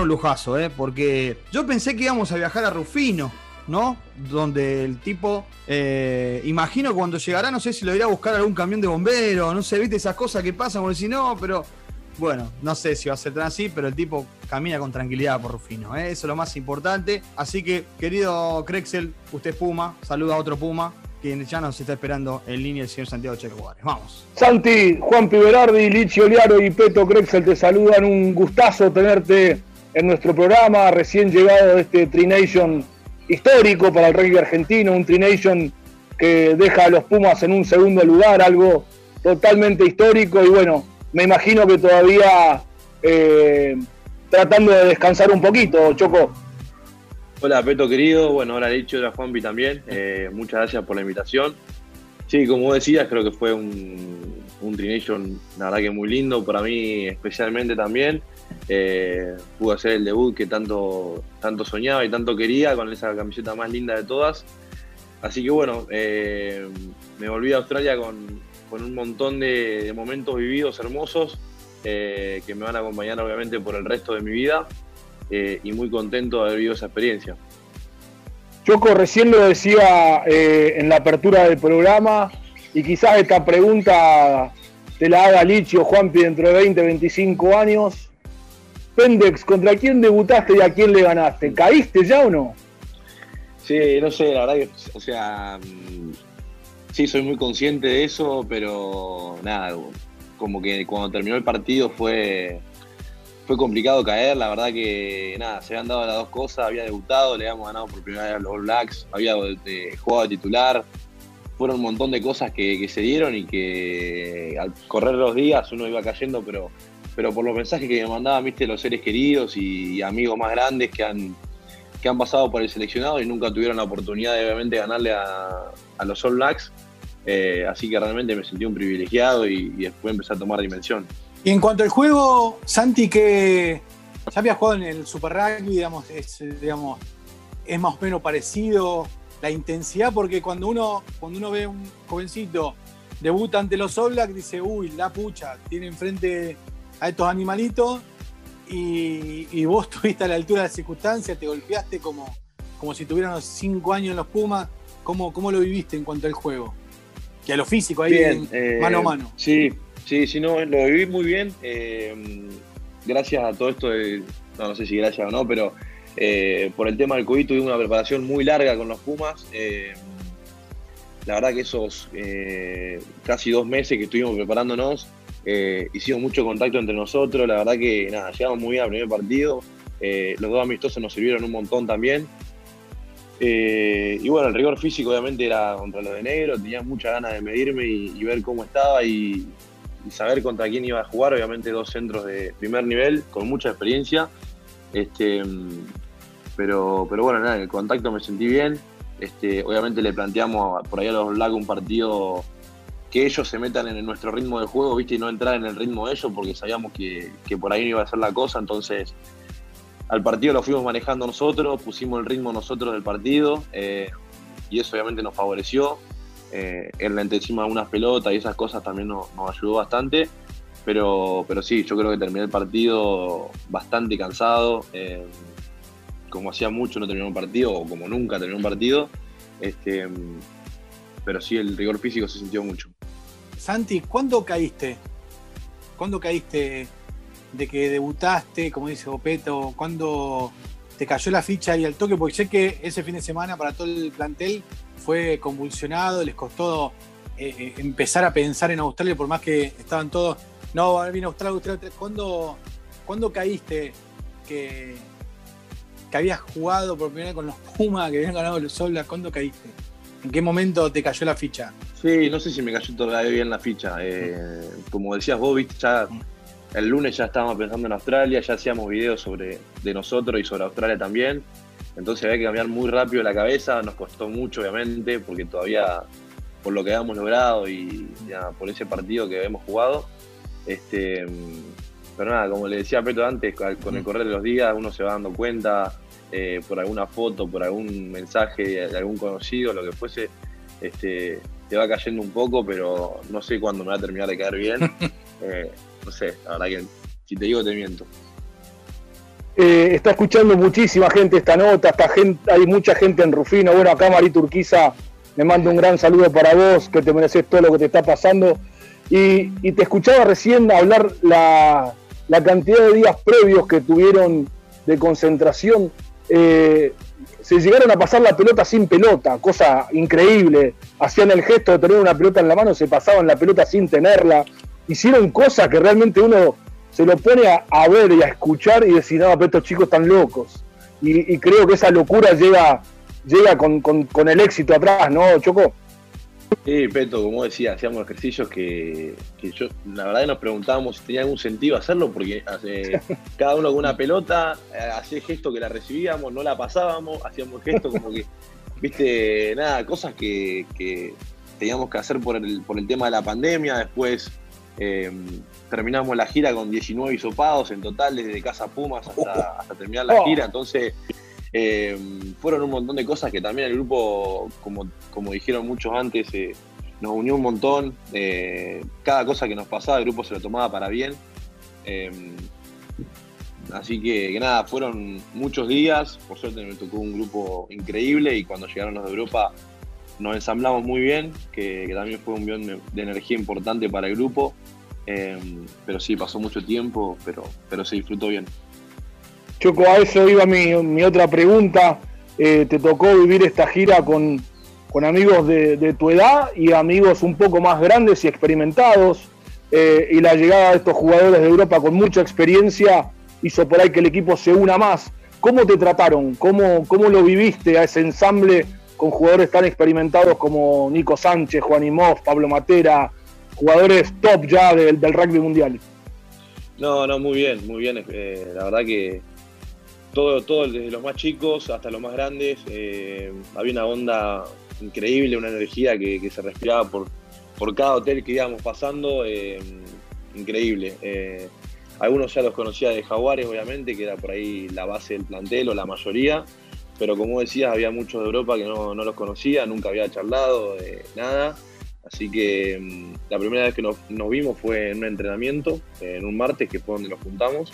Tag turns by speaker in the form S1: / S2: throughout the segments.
S1: un lujazo, ¿eh? Porque yo pensé que íbamos a viajar a Rufino, ¿no? Donde el tipo, eh, imagino cuando llegará, no sé si lo irá a buscar algún camión de bomberos, no sé, viste esas cosas que pasan, como si no, pero bueno, no sé si va a ser tan así, pero el tipo camina con tranquilidad por Rufino, ¿eh? eso es lo más importante. Así que, querido Crexel, usted es Puma, saluda a otro Puma, que ya nos está esperando en línea el señor Santiago Checo Juárez. Vamos.
S2: Santi, Juan Piberardi, Lichi Oliaro y Peto Crexel te saludan. Un gustazo tenerte en nuestro programa, recién llegado de este Trination histórico para el rugby argentino, un Trination que deja a los Pumas en un segundo lugar, algo totalmente histórico y bueno, me imagino que todavía eh, tratando de descansar un poquito, Choco.
S3: Hola Peto querido, bueno, hola Licho, hola Juanpi también, eh, muchas gracias por la invitación. Sí, como decías, creo que fue un, un Trination, la verdad que muy lindo, para mí especialmente también. Eh, pude hacer el debut que tanto, tanto soñaba y tanto quería con esa camiseta más linda de todas. Así que bueno, eh, me volví a Australia con, un montón de, momentos vividos hermosos eh, que me van a acompañar obviamente por el resto de mi vida y muy contento de haber vivido esa experiencia.
S2: Choco, recién lo decía en la apertura del programa y quizás esta pregunta te la haga Lichi o Juanpi dentro de 20, 25 años. Pendex, ¿contra quién debutaste y a quién le ganaste? ¿Caíste ya o no?
S3: Sí, no sé, la verdad que, o sea, mm, sí, soy muy consciente de eso, pero nada, como que cuando terminó el partido fue, fue complicado caer, la verdad que nada, se habían dado las dos cosas, había debutado, le habíamos ganado por primera vez a los All Blacks, había jugado de titular, fueron un montón de cosas que, que se dieron y que al correr los días uno iba cayendo, pero pero por los mensajes que me mandaban, viste, los seres queridos y, amigos más grandes que han, que han pasado por el seleccionado y nunca tuvieron la oportunidad de obviamente ganarle a, los All Blacks. Eh, así que realmente me sentí un privilegiado y, después empecé a tomar dimensión.
S4: Y en cuanto al juego, Santi, que ya había jugado en el Super Rugby, digamos, es, digamos, es más o menos parecido la intensidad, porque cuando uno, cuando uno ve un jovencito debuta ante los All Blacks, dice, uy, la pucha, tiene enfrente a estos animalitos y, vos estuviste a la altura de la circunstancia, te golpeaste como, como si tuvieran cinco años en los Pumas. ¿Cómo, ¿Cómo lo viviste en cuanto al juego? Y a lo físico, ahí eh, mano a mano.
S3: Sí, sí, sí, no, lo viví muy bien. Eh, gracias a todo esto, de, no, sé si gracias o no, pero eh, por el tema del COVID tuvimos una preparación muy larga con los Pumas. la verdad que esos casi dos meses que estuvimos preparándonos eh, hicimos mucho contacto entre nosotros, la verdad que nada, llegamos muy bien al primer partido, eh, los dos amistosos nos sirvieron un montón también. Eh, y bueno, el rigor físico obviamente era contra los de negro, tenía muchas ganas de medirme y, ver cómo estaba y, saber contra quién iba a jugar, obviamente dos centros de primer nivel, con mucha experiencia. Este, pero, pero bueno, nada, el contacto me sentí bien. Este, obviamente le planteamos por ahí a los Black un partido que ellos se metan en nuestro ritmo de juego, ¿viste? Y no entrar en el ritmo de ellos porque sabíamos que, por ahí no iba a ser la cosa. Entonces, al partido lo fuimos manejando nosotros, pusimos el ritmo nosotros del partido eh, y eso obviamente nos favoreció. Eh, en la encima de unas pelotas y esas cosas también nos, ayudó bastante. Pero, pero sí, yo creo que terminé el partido bastante cansado. Eh, como hacía mucho no terminé un partido, o como nunca terminé un partido. Este, pero sí, el rigor físico se sintió mucho.
S4: Santi, ¿cuándo caíste? ¿Cuándo caíste de que debutaste, como dice Opeto? ¿Cuándo te cayó la ficha y al toque? Porque sé que ese fin de semana para todo el plantel fue convulsionado, les costó eh, eh, empezar a pensar en Australia, por más que estaban todos, no, viene Australia, Australia. ¿Cuándo, ¿Cuándo caíste que, que habías jugado por primera vez con los Pumas, que habían ganado los Solas? ¿Cuándo caíste? ¿En qué momento te cayó la ficha?
S3: Sí, no sé si me cayó todavía bien la ficha. Eh, como decías vos, viste, ya el lunes ya estábamos pensando en Australia, ya hacíamos videos sobre de nosotros y sobre Australia también. Entonces había que cambiar muy rápido la cabeza, nos costó mucho obviamente, porque todavía por lo que habíamos logrado y ya, por ese partido que habíamos jugado. Este, pero nada, como le decía a Peto antes, con el correr de los días uno se va dando cuenta, eh, por alguna foto, por algún mensaje de algún conocido, lo que fuese, este, te va cayendo un poco, pero no sé cuándo me va a terminar de caer bien. Eh, no sé, la verdad que si te digo te miento.
S2: Eh, está escuchando muchísima gente esta nota, esta gente, hay mucha gente en Rufino. Bueno, acá Marí Turquiza me manda un gran saludo para vos, que te mereces todo lo que te está pasando. Y, te escuchaba recién hablar la, cantidad de días previos que tuvieron de concentración. Eh, se llegaron a pasar la pelota sin pelota, cosa increíble. Hacían el gesto de tener una pelota en la mano, se pasaban la pelota sin tenerla. Hicieron cosas que realmente uno se lo pone a, ver y a escuchar y decir, no, pero estos chicos están locos. Y, creo que esa locura llega, llega con, el éxito atrás, ¿no, Choco?
S3: Sí, Peto, como decía, hacíamos ejercicios que, yo, la verdad que nos preguntábamos si tenía algún sentido hacerlo, porque cada uno con una pelota, eh, hacía gesto que la recibíamos, no la pasábamos, hacíamos gesto como que, viste, nada, cosas que, teníamos que hacer por el, por el tema de la pandemia, después eh, terminamos la gira con 19 hisopados en total, desde Casa Pumas hasta, oh. terminar la gira. Entonces, eh, fueron un montón de cosas que también el grupo, como, como dijeron muchos antes, eh, nos unió un montón. Eh, cada cosa que nos pasaba, el grupo se lo tomaba para bien. así que, nada, fueron muchos días. Por suerte me tocó un grupo increíble y cuando llegaron los de Europa nos ensamblamos muy bien, que, también fue un bien de energía importante para el grupo. Em, pero sí, pasó mucho tiempo, pero, pero se disfrutó bien.
S2: Choco, a eso iba mi, otra pregunta. Eh, ¿Te tocó vivir esta gira con, amigos de, tu edad y amigos un poco más grandes y experimentados? Eh, y la llegada de estos jugadores de Europa con mucha experiencia hizo por ahí que el equipo se una más. ¿Cómo te trataron? ¿Cómo, cómo lo viviste a ese ensamble con jugadores tan experimentados como Nico Sánchez, Juan Imov, Pablo Matera, jugadores top ya del, rugby mundial.
S3: No, no, muy bien, muy bien. Eh, la verdad que todo, todo, desde los más chicos hasta los más grandes, eh, había una onda increíble, una energía que, se respiraba por, por cada hotel que íbamos pasando, eh, increíble. algunos ya los conocía de Jaguares, obviamente, que era por ahí la base del plantel o la mayoría, pero como decías, había muchos de Europa que no, no los conocía, nunca había charlado, nada. Así que mm, la primera vez que nos, vimos fue en un entrenamiento, en un martes, que fue donde nos juntamos.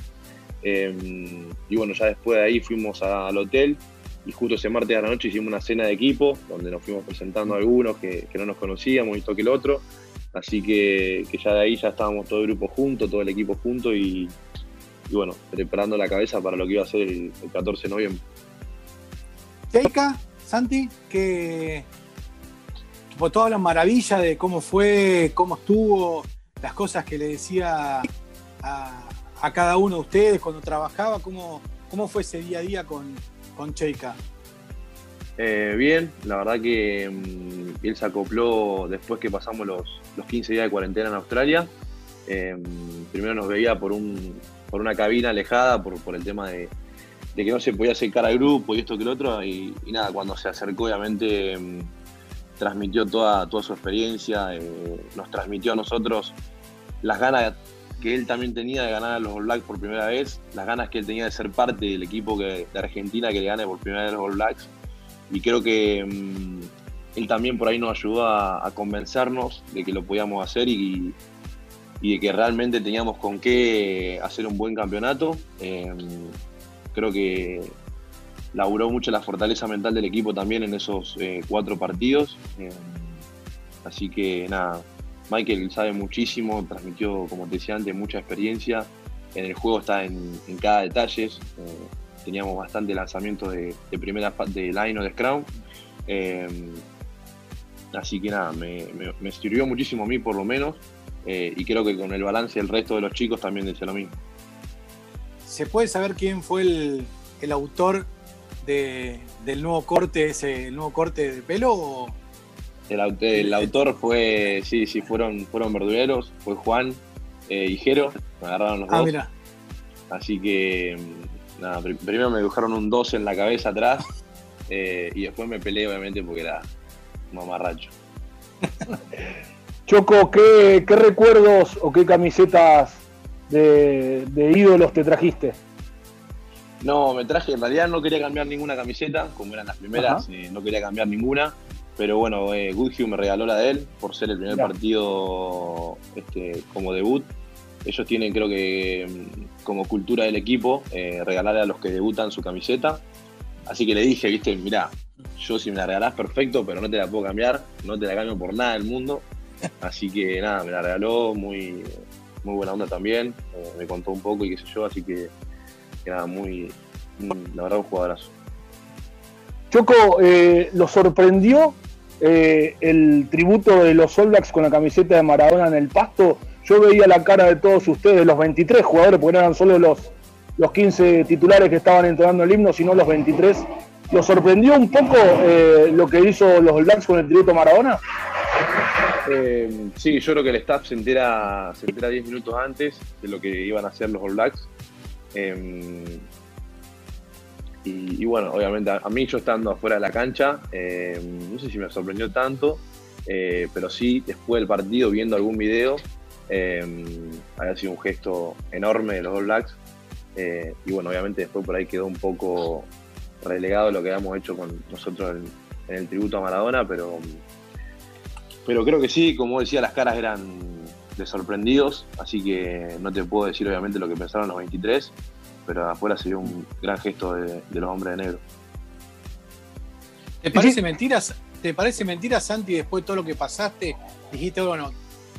S3: Em, y bueno, ya después de ahí fuimos al hotel y justo ese martes de la noche hicimos una cena de equipo, donde nos fuimos presentando a algunos que, no nos conocíamos, esto que el otro. Así que, ya de ahí ya estábamos todo el grupo junto, todo el equipo junto y, bueno, preparando la cabeza para lo que iba a ser el, 14 de noviembre.
S4: Teika, Santi, que toda la maravilla de cómo fue, cómo estuvo, las cosas que le decía a, cada uno de ustedes cuando trabajaba, cómo, cómo fue ese día a día con, con Cheika.
S3: Eh, bien, la verdad que mm, él se acopló después que pasamos los, los 15 días de cuarentena en Australia. Eh, primero nos veía por, un, por una cabina alejada por, por el tema de, que no se podía acercar al grupo y esto que el otro. Y, y nada, cuando se acercó, obviamente mm, transmitió toda, toda su experiencia, eh, nos transmitió a nosotros las ganas que él también tenía de ganar a los All Blacks por primera vez, las ganas que él tenía de ser parte del equipo de Argentina que le gane por primera vez a los All Blacks. Y creo que mm, él también por ahí nos ayudó a, convencernos de que lo podíamos hacer y, de que realmente teníamos con qué hacer un buen campeonato. Eh, creo que laburó mucho la fortaleza mental del equipo también en esos eh, cuatro partidos. Eh, así que nada, Michael sabe muchísimo, transmitió, como te decía antes, mucha experiencia. En el juego está en, cada detalle. Eh, teníamos bastante lanzamiento de, primera de line o de scrum. así que nada, me, sirvió muchísimo a mí por lo menos. y creo que con el balance del resto de los chicos también decía lo mismo.
S4: ¿Se puede saber quién fue el, el autor del nuevo corte, ese nuevo corte de pelo?
S3: El, autor fue, sí, sí, fueron, fueron verduleros, fue Juan eh, y Jero, me agarraron los ah, dos. Mira. Así que, mm, nada, primero me dibujaron un 2 en la cabeza atrás eh, y después me peleé, obviamente, porque era mamarracho.
S2: Choco, ¿qué, recuerdos o qué camisetas de ídolos te trajiste?
S3: No, me traje, en realidad no quería cambiar ninguna camiseta, como eran las primeras, eh, no quería cambiar ninguna. Pero bueno, eh, Goodhue me regaló la de él por ser el primer partido este, como debut. Ellos tienen, creo que, como cultura del equipo, eh, regalarle a los que debutan su camiseta. Así que le dije, viste, mirá, yo si me la regalás perfecto, pero no te la puedo cambiar, no te la cambio por nada del mundo. Así que nada, me la regaló, muy, muy buena onda también, eh, me contó un poco y qué sé yo, así que, nada, muy, la verdad un jugadorazo.
S2: Choco, eh, ¿lo sorprendió eh, el tributo de los All Blacks con la camiseta de Maradona en el pasto? Yo veía la cara de todos ustedes, los 23 jugadores, porque no eran solo los, los 15 titulares que estaban entrenando el himno, sino los 23. ¿Lo sorprendió un poco eh, lo que hizo los All Blacks con el tributo a Maradona?
S3: sí, yo creo que el staff se entera, se entera 10 minutos antes de lo que iban a hacer los All Blacks. Y, bueno, obviamente a, mí yo estando afuera de la cancha, eh, no sé si me sorprendió tanto, eh, pero sí después del partido viendo algún video, eh, había sido un gesto enorme de los All Blacks. y bueno, obviamente después por ahí quedó un poco relegado lo que habíamos hecho con nosotros en, el tributo a Maradona, pero, pero creo que sí, como decía, las caras eran de sorprendidos, así que no te puedo decir obviamente lo que pensaron los 23, pero afuera se un gran gesto de, los hombres de negro.
S4: ¿Te parece mentira, ¿Te parece mentira, Santi, después de todo lo que pasaste? Dijiste, bueno,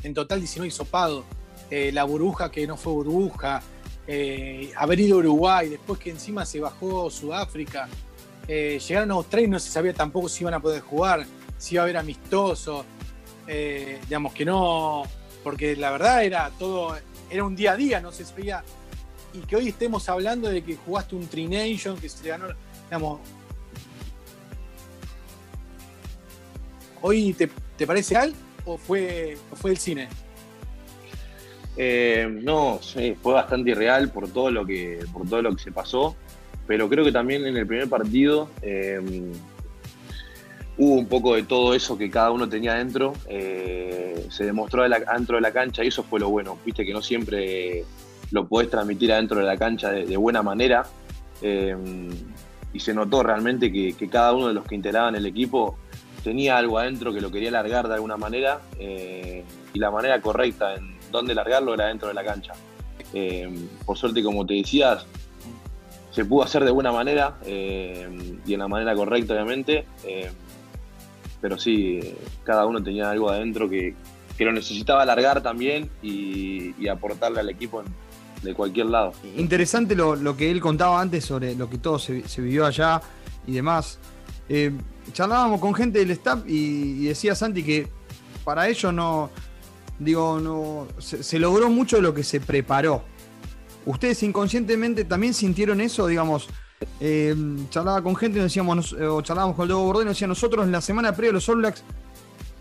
S4: en total 19 hisopado, eh, la burbuja que no fue burbuja, eh, haber ido a Uruguay, después que encima se bajó Sudáfrica, eh, llegaron a Australia y no se sabía tampoco si iban a poder jugar, si iba a haber amistoso, digamos que no, porque la verdad era todo, era un día a día, no se veía y que hoy estemos hablando de que jugaste un Trination, que se ganó, digamos, ¿hoy te, parece real o fue, fue el cine?
S3: Eh, no, fue bastante irreal por todo lo que por todo lo que se pasó, pero creo que también en el primer partido eh, hubo un poco de todo eso que cada uno tenía dentro, eh, se demostró dentro de la cancha y eso fue lo bueno, viste que no siempre lo podés transmitir adentro de la cancha de, buena manera. Eh, y se notó realmente que, cada uno de los que integraban el equipo tenía algo adentro que lo quería largar de alguna manera eh, y la manera correcta en dónde largarlo era dentro de la cancha. Eh, por suerte, como te decías, se pudo hacer de buena manera y en la manera correcta, obviamente. pero sí, cada uno tenía algo adentro que, lo necesitaba largar también y, y aportarle al equipo en, de cualquier lado.
S1: Interesante lo, que él contaba antes sobre lo que todo se, vivió allá y demás. Eh, charlábamos con gente del staff y, decía Santi que para ellos no, digo, no, se, logró mucho lo que se preparó. ¿Ustedes inconscientemente también sintieron eso? Digamos, eh, charlaba con gente y decíamos, o charlábamos con el Diego Bordón y nos decía, nosotros en la semana previa de los All Blacks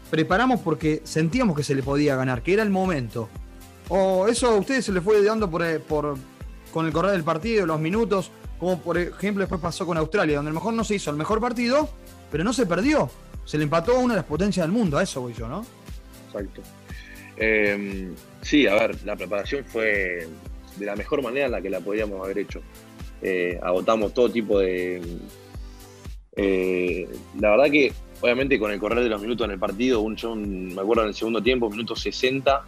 S1: preparamos porque sentíamos que se le podía ganar, que era el momento. ¿O eso a ustedes se les fue dando eh, por, con el correr del partido, los minutos? Como por ejemplo después pasó con Australia, donde a lo mejor no se hizo el mejor partido, pero no se perdió. Se le empató a una de las potencias del mundo, a eso voy yo, ¿no?
S3: Exacto. Em, sí, a ver, la preparación fue de la mejor manera en la que la podíamos haber hecho. Eh, agotamos todo tipo de... Eh, la verdad que, obviamente, con el correr de los minutos en el partido, un, yo me acuerdo en el segundo tiempo, minuto 60,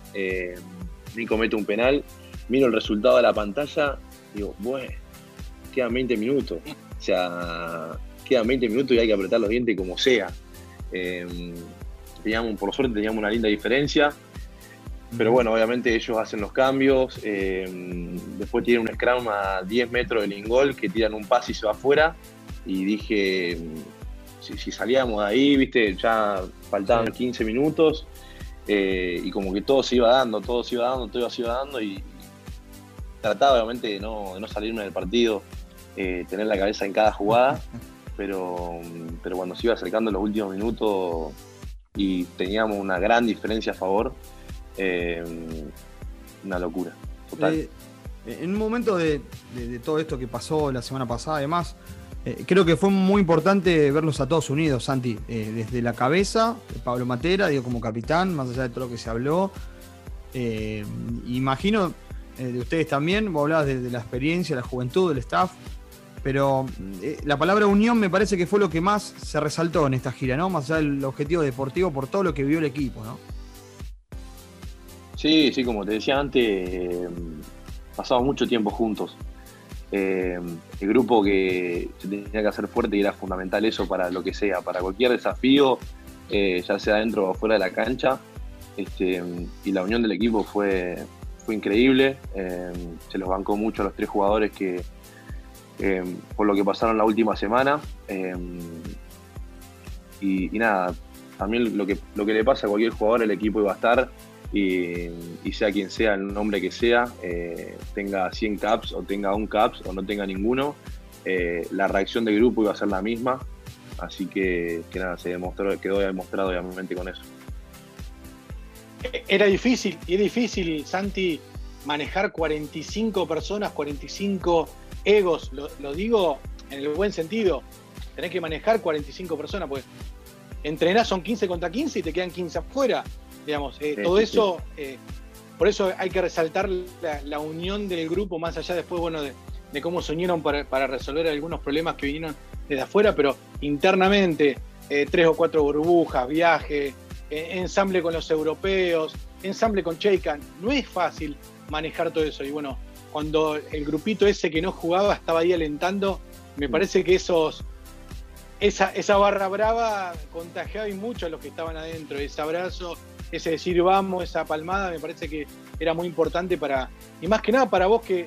S3: Nico mete un penal, miro el resultado de la pantalla, digo, bueno, quedan 20 minutos. O sea, quedan 20 minutos y hay que apretar los dientes como sea. Em, teníamos, por suerte teníamos una linda diferencia. Pero bueno, obviamente ellos hacen los cambios. Em, después tienen un scrum a 10 metros del ingol que tiran un pase y se va afuera. Y dije, si, salíamos de ahí, viste, ya faltaban 15 minutos. Eh, y como que todo se iba dando, todo se iba dando, todo se iba dando y, trataba obviamente de no, salirme del partido, eh, tener la cabeza en cada jugada, pero, pero cuando se iba acercando los últimos minutos y teníamos una gran diferencia a favor, eh, una locura, total.
S1: en un momento de, de, todo esto que pasó la semana pasada, además, eh, creo que fue muy importante verlos a todos unidos, Santi, eh, desde la cabeza, Pablo Matera, digo, como capitán, más allá de todo lo que se habló. Eh, imagino de ustedes también, vos hablabas de, la experiencia, la juventud, del staff, pero la palabra unión me parece que fue lo que más se resaltó en esta gira, ¿no? Más allá del objetivo deportivo por todo lo que vio el equipo, ¿no?
S3: Sí, sí, como te decía antes, pasamos mucho tiempo juntos. Eh, el grupo que se tenía que hacer fuerte y era fundamental eso para lo que sea, para cualquier desafío, eh, ya sea dentro o fuera de la cancha. Este, y la unión del equipo fue, fue increíble. Eh, se los bancó mucho a los tres jugadores que, por lo que pasaron la última semana. Y, nada, también lo que, lo que le pasa a cualquier jugador, el equipo iba a estar y, sea quien sea, el nombre que sea, eh, tenga 100 caps o tenga un caps o no tenga ninguno, eh, la reacción del grupo iba a ser la misma. Así que, nada, se demostró, quedó demostrado obviamente con eso.
S4: Era difícil, y es difícil, Santi, manejar 45 personas, 45 egos, lo, lo digo en el buen sentido. Tenés que manejar 45 personas, pues entrenás son 15 contra 15 y te quedan 15 afuera. Digamos, eh, todo eso, eh, por eso hay que resaltar la, unión del grupo, más allá después, bueno, de, cómo se unieron para, resolver algunos problemas que vinieron desde afuera, pero internamente, eh, tres o cuatro burbujas, viaje, ensamble con los europeos, ensamble con Cheikan, no es fácil manejar todo eso. Y bueno, cuando el grupito ese que no jugaba estaba ahí alentando, me mm. parece que esos esa, esa barra brava contagiaba y mucho a los que estaban adentro, ese abrazo, ese decir vamos, esa palmada, me parece que era muy importante para, y más que nada para vos que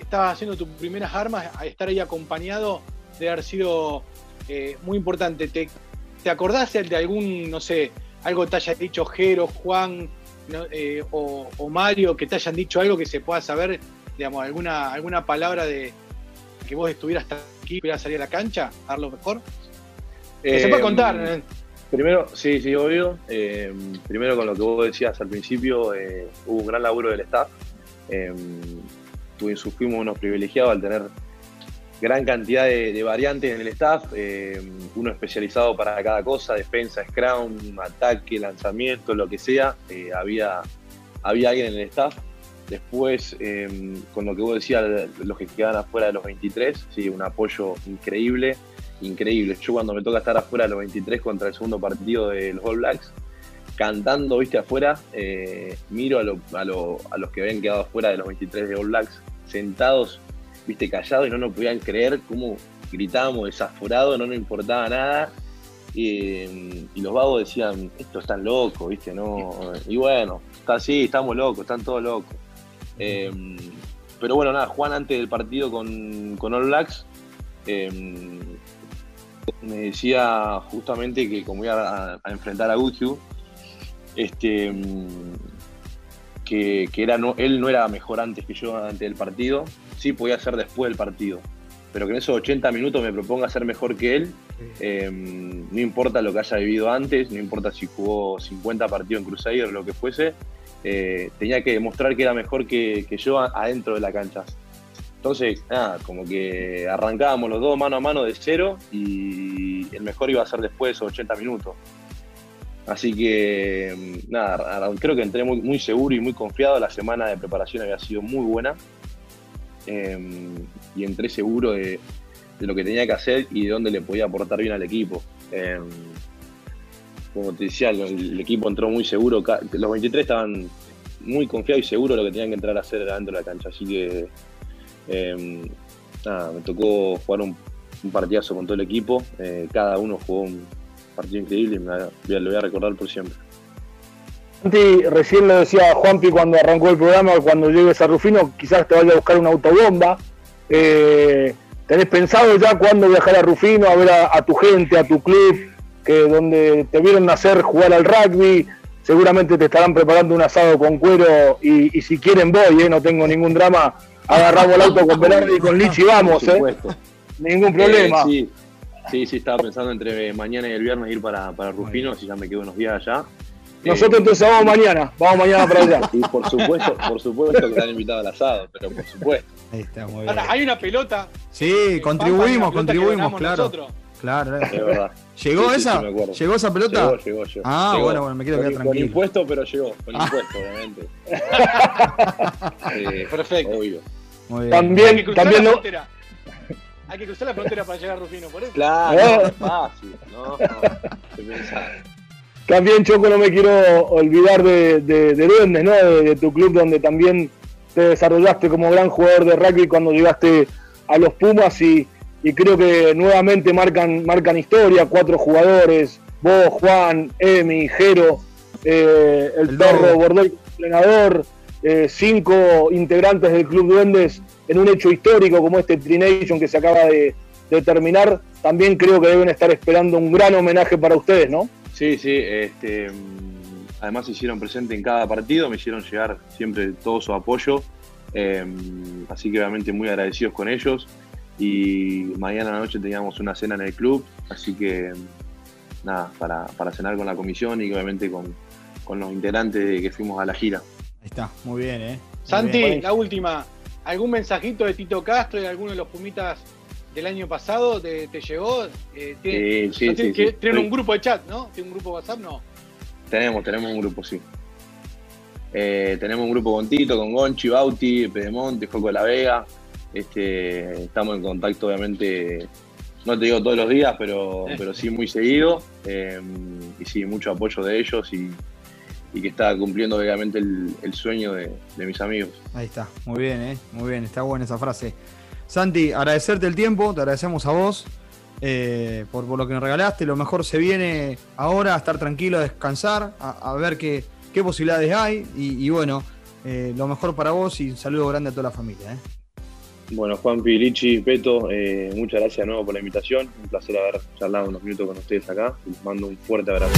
S4: estabas haciendo tus primeras armas, estar ahí acompañado de haber sido eh, muy importante. ¿Te, ¿Te acordás de algún, no sé, algo te haya dicho Jero, Juan eh, o, Mario, que te hayan dicho algo que se pueda saber, digamos, alguna, alguna palabra de que vos estuvieras aquí y salir a la cancha, a dar lo mejor? Que se puede contar.
S3: Eh, Primero, sí, sí, obvio. Eh, primero con lo que vos decías al principio, eh, hubo un gran laburo del staff. Eh, fuimos unos privilegiados al tener gran cantidad de, variantes en el staff, uno especializado para cada cosa, defensa, scrum, ataque, lanzamiento, lo que sea, había, había alguien en el staff. Después, con lo que vos decías, los que quedan afuera de los 23, sí, un apoyo increíble increíble. Yo cuando me toca estar afuera de los 23 contra el segundo partido de los All Blacks, cantando, viste, afuera, eh, miro a, a, los que habían quedado afuera de los 23 de All Blacks, sentados, viste, callados y no nos podían creer cómo gritábamos desaforado, no nos importaba nada. Y, los vagos decían, esto están locos, viste, no. Y bueno, está así, estamos locos, están todos locos. Eh, pero bueno, nada, Juan antes del partido con, con All Blacks, eh, me decía justamente que como iba a, enfrentar a Guthu, este, que, era no, él no era mejor antes que yo antes del partido, sí podía ser después del partido, pero que en esos 80 minutos me proponga ser mejor que él, em, no importa lo que haya vivido antes, no importa si jugó 50 partidos en Crusader o lo que fuese, eh, tenía que demostrar que era mejor que, que yo adentro de la cancha. Entonces, nada, como que arrancábamos los dos mano a mano de cero y el mejor iba a ser después de esos 80 minutos. Así que, mm, nada, creo que entré muy, seguro y muy confiado. La semana de preparación había sido muy buena. Em, y entré seguro de, lo que tenía que hacer y de dónde le podía aportar bien al equipo. Em, como te decía, el, equipo entró muy seguro. Los 23 estaban muy confiados y seguros de lo que tenían que entrar a hacer dentro de la cancha. Así que Em, me tocó jugar un, partidazo con todo el equipo. Eh, cada uno jugó un partido increíble y me, lo voy a recordar por siempre.
S2: Recién lo decía Juanpi cuando arrancó el programa, cuando llegues a Rufino quizás te vaya a buscar una autobomba. Eh, ¿Tenés pensado ya cuándo viajar a Rufino a ver a, tu gente, a tu club, que donde te vieron nacer jugar al rugby? Seguramente te estarán preparando un asado con cuero y, si quieren voy, eh, no tengo ningún drama agarramos el auto con Velarde y con Lichi vamos, ¿eh? Ningún problema.
S3: sí. sí, sí, estaba pensando entre mañana y el viernes ir para, para Rufino, si ya me quedo unos días allá.
S2: Nosotros eh, entonces vamos mañana, vamos mañana para allá.
S3: Y por supuesto, por supuesto que están invitados al asado, pero por supuesto.
S4: Ahí está, muy bien. Ahora, hay una pelota.
S1: Sí, contribuimos, contribuimos, claro. Claro, es verdad. ¿Llegó esa? ¿Llegó esa pelota?
S3: Llegó, llegó, llegó.
S1: Ah, bueno, bueno, me quiero quedar tranquilo.
S3: Con impuesto, pero llegó. Con ah. impuesto, obviamente.
S4: eh, Perfecto.
S3: Obvio.
S2: También, hay que también no...
S4: Hay que cruzar la frontera para llegar a Rufino, por eso.
S3: Claro, es fácil, ¿no?
S2: también, Choco, no me quiero olvidar de, de, Duendes, ¿no? De, tu club donde también te desarrollaste como gran jugador de rugby cuando llegaste a los Pumas y, creo que nuevamente marcan, marcan historia, cuatro jugadores, vos, Juan, Emi, Jero, eh, el, perro Bordel, entrenador, eh, cinco integrantes del Club Duendes en un hecho histórico como este Trination que se acaba de, de terminar, también creo que deben estar esperando un gran homenaje para ustedes, ¿no?
S3: Sí, sí, este, además se hicieron presente en cada partido, me hicieron llegar siempre todo su apoyo, em, así que obviamente muy agradecidos con ellos y mañana a la noche teníamos una cena en el club, así que nada, para, para cenar con la comisión y obviamente con, con los integrantes que fuimos a la gira.
S1: Ahí está, muy bien, ¿eh?
S4: Santi, la última, ¿algún mensajito de Tito Castro y de alguno de los Pumitas del año pasado te, llegó?
S3: Eh, sí, sí,
S4: Tienen un grupo de chat, ¿no? ¿Tienen un grupo WhatsApp? No.
S3: Tenemos, tenemos un grupo, sí. Eh, tenemos un grupo con Tito, con Gonchi, Bauti, Pedemonte, Joco de la Vega. Este, estamos en contacto, obviamente, no te digo todos los días, pero, pero sí muy seguido. Eh, y sí, mucho apoyo de ellos y, que está cumpliendo obviamente el, sueño de, de, mis amigos.
S1: Ahí está, muy bien, ¿eh? muy bien, está buena esa frase. Santi, agradecerte el tiempo, te agradecemos a vos eh, por, lo que nos regalaste. Lo mejor se viene ahora, a estar tranquilo, a descansar, a, ver qué, posibilidades hay. Y, bueno, eh, lo mejor para vos y un saludo grande a toda la familia. ¿eh?
S3: Bueno, Juan Pilichi, Peto, muchas gracias de nuevo por la invitación. Un placer haber charlado unos minutos con ustedes acá. Les mando un fuerte abrazo.